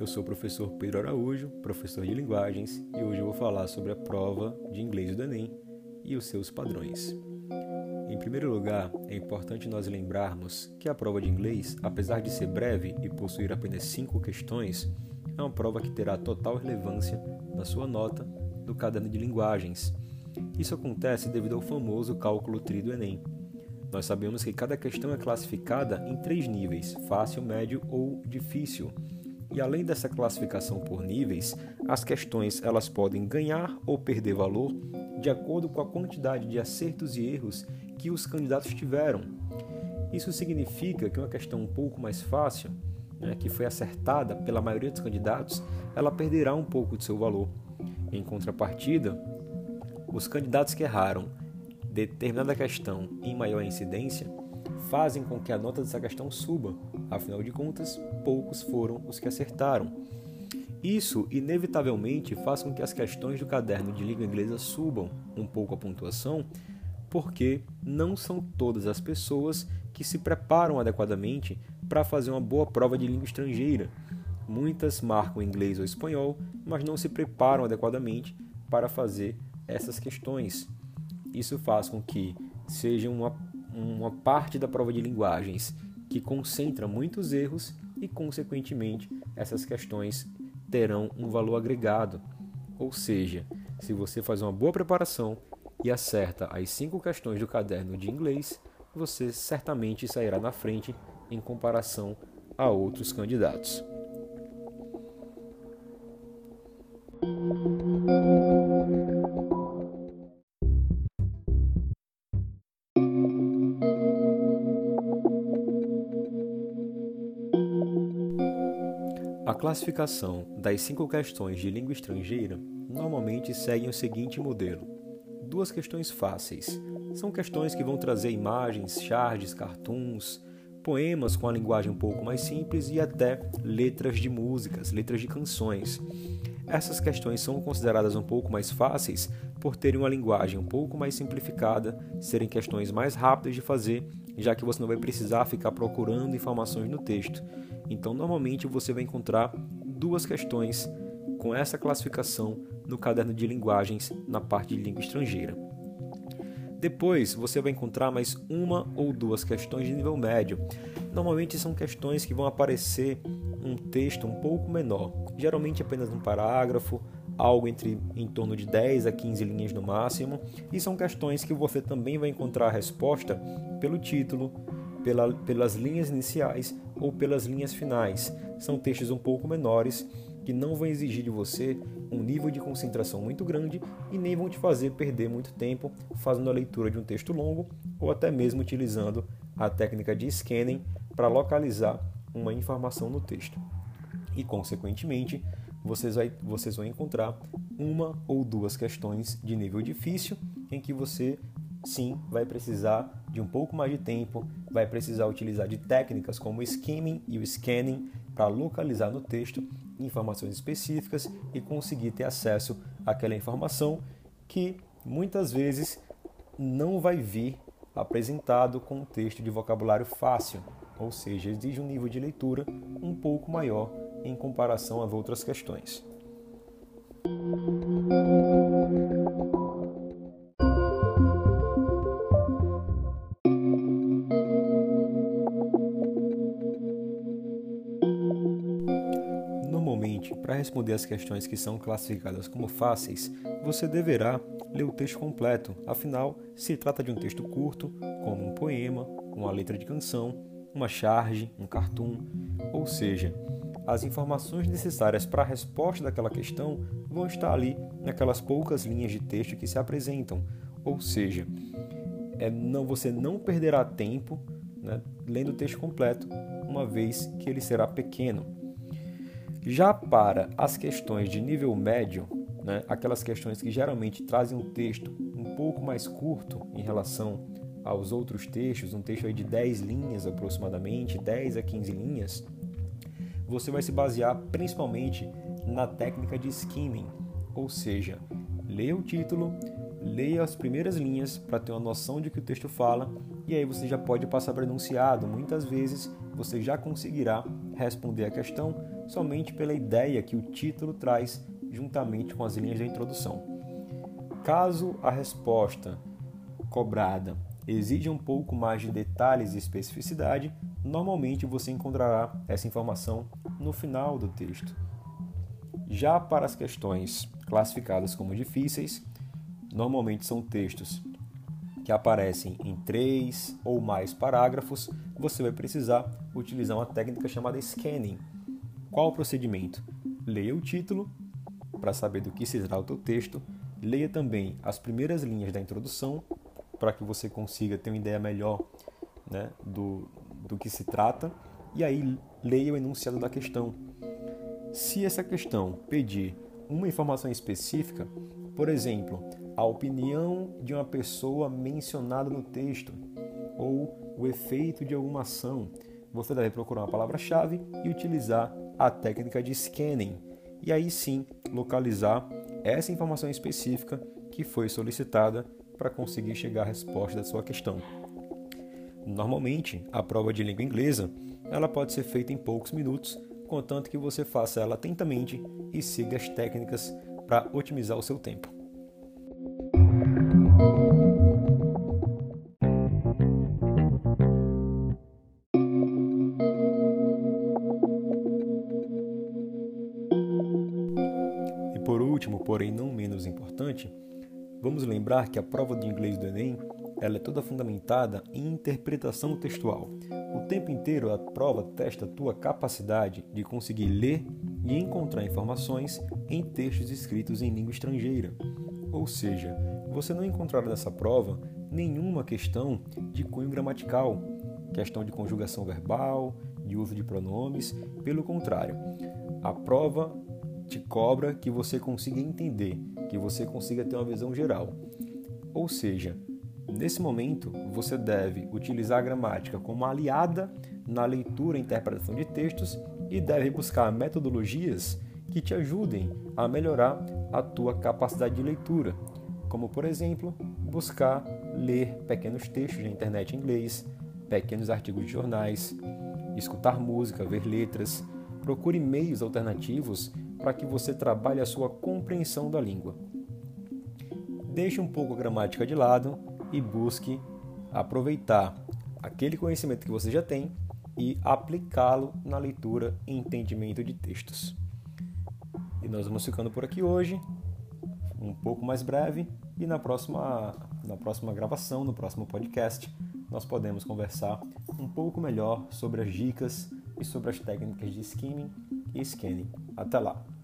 Eu sou o professor Pedro Araújo, professor de linguagens, e hoje eu vou falar sobre a prova de inglês do Enem e os seus padrões. Em primeiro lugar, é importante nós lembrarmos que a prova de inglês, apesar de ser breve e possuir apenas cinco questões, é uma prova que terá total relevância na sua nota do caderno de linguagens. Isso acontece devido ao famoso cálculo tri do Enem nós sabemos que cada questão é classificada em três níveis: fácil, médio ou difícil. E além dessa classificação por níveis, as questões elas podem ganhar ou perder valor de acordo com a quantidade de acertos e erros que os candidatos tiveram. Isso significa que uma questão um pouco mais fácil, né, que foi acertada pela maioria dos candidatos, ela perderá um pouco de seu valor. Em contrapartida, os candidatos que erraram determinada questão em maior incidência fazem com que a nota dessa questão suba, afinal de contas, poucos foram os que acertaram. Isso, inevitavelmente, faz com que as questões do caderno de língua inglesa subam um pouco a pontuação, porque não são todas as pessoas que se preparam adequadamente para fazer uma boa prova de língua estrangeira. Muitas marcam inglês ou espanhol, mas não se preparam adequadamente para fazer essas questões. Isso faz com que seja uma, uma parte da prova de linguagens que concentra muitos erros e, consequentemente, essas questões terão um valor agregado. Ou seja, se você faz uma boa preparação e acerta as cinco questões do caderno de inglês, você certamente sairá na frente em comparação a outros candidatos. A classificação das cinco questões de língua estrangeira normalmente segue o seguinte modelo: duas questões fáceis. São questões que vão trazer imagens, charges, cartoons, poemas com a linguagem um pouco mais simples e até letras de músicas, letras de canções. Essas questões são consideradas um pouco mais fáceis por terem uma linguagem um pouco mais simplificada, serem questões mais rápidas de fazer, já que você não vai precisar ficar procurando informações no texto. Então, normalmente você vai encontrar duas questões com essa classificação no caderno de linguagens na parte de língua estrangeira. Depois, você vai encontrar mais uma ou duas questões de nível médio. Normalmente são questões que vão aparecer um texto um pouco menor, geralmente apenas um parágrafo, algo entre em torno de 10 a 15 linhas no máximo, e são questões que você também vai encontrar a resposta pelo título, pela, pelas linhas iniciais ou pelas linhas finais. São textos um pouco menores que não vão exigir de você um nível de concentração muito grande e nem vão te fazer perder muito tempo fazendo a leitura de um texto longo ou até mesmo utilizando a técnica de scanning para localizar uma informação no texto. E, consequentemente, vocês, vai, vocês vão encontrar uma ou duas questões de nível difícil em que você sim vai precisar de um pouco mais de tempo, vai precisar utilizar de técnicas como o skimming e o scanning para localizar no texto informações específicas e conseguir ter acesso àquela informação que muitas vezes não vai vir apresentado com um texto de vocabulário fácil, ou seja, exige um nível de leitura um pouco maior em comparação às outras questões. Normalmente, para responder as questões que são classificadas como fáceis, você deverá ler o texto completo, afinal, se trata de um texto curto, como um poema, uma letra de canção, uma charge, um cartoon, ou seja, as informações necessárias para a resposta daquela questão vão estar ali naquelas poucas linhas de texto que se apresentam, ou seja, é, não, você não perderá tempo né, lendo o texto completo, uma vez que ele será pequeno. Já para as questões de nível médio, né, aquelas questões que geralmente trazem um texto um pouco mais curto em relação aos outros textos, um texto de 10 linhas aproximadamente, 10 a 15 linhas, você vai se basear principalmente na técnica de skimming, ou seja, ler o título, leia as primeiras linhas para ter uma noção de que o texto fala e aí você já pode passar para enunciado. Muitas vezes você já conseguirá responder a questão somente pela ideia que o título traz juntamente com as linhas da introdução. Caso a resposta cobrada exija um pouco mais de detalhes e especificidade, normalmente você encontrará essa informação no final do texto. Já para as questões classificadas como difíceis, normalmente são textos que aparecem em três ou mais parágrafos, você vai precisar utilizar uma técnica chamada scanning. Qual o procedimento? Leia o título para saber do que se trata o texto, leia também as primeiras linhas da introdução para que você consiga ter uma ideia melhor né, do, do que se trata, e aí leia o enunciado da questão. Se essa questão pedir uma informação específica, por exemplo, a opinião de uma pessoa mencionada no texto ou o efeito de alguma ação, você deve procurar uma palavra-chave e utilizar a técnica de scanning, e aí sim localizar essa informação específica que foi solicitada para conseguir chegar à resposta da sua questão. Normalmente, a prova de língua inglesa ela pode ser feita em poucos minutos, contanto que você faça ela atentamente e siga as técnicas para otimizar o seu tempo. E por último, porém não menos importante, vamos lembrar que a prova de inglês do Enem ela é toda fundamentada em interpretação textual. O tempo inteiro a prova testa tua capacidade de conseguir ler e encontrar informações em textos escritos em língua estrangeira. Ou seja, você não encontrará nessa prova nenhuma questão de cunho gramatical, questão de conjugação verbal, de uso de pronomes. Pelo contrário, a prova te cobra que você consiga entender, que você consiga ter uma visão geral. Ou seja, Nesse momento, você deve utilizar a gramática como aliada na leitura e interpretação de textos e deve buscar metodologias que te ajudem a melhorar a tua capacidade de leitura, como por exemplo, buscar ler pequenos textos na internet em inglês, pequenos artigos de jornais, escutar música, ver letras, procure meios alternativos para que você trabalhe a sua compreensão da língua. Deixe um pouco a gramática de lado e busque aproveitar aquele conhecimento que você já tem e aplicá-lo na leitura e entendimento de textos. E nós vamos ficando por aqui hoje, um pouco mais breve, e na próxima, na próxima gravação, no próximo podcast, nós podemos conversar um pouco melhor sobre as dicas e sobre as técnicas de skimming e scanning. Até lá!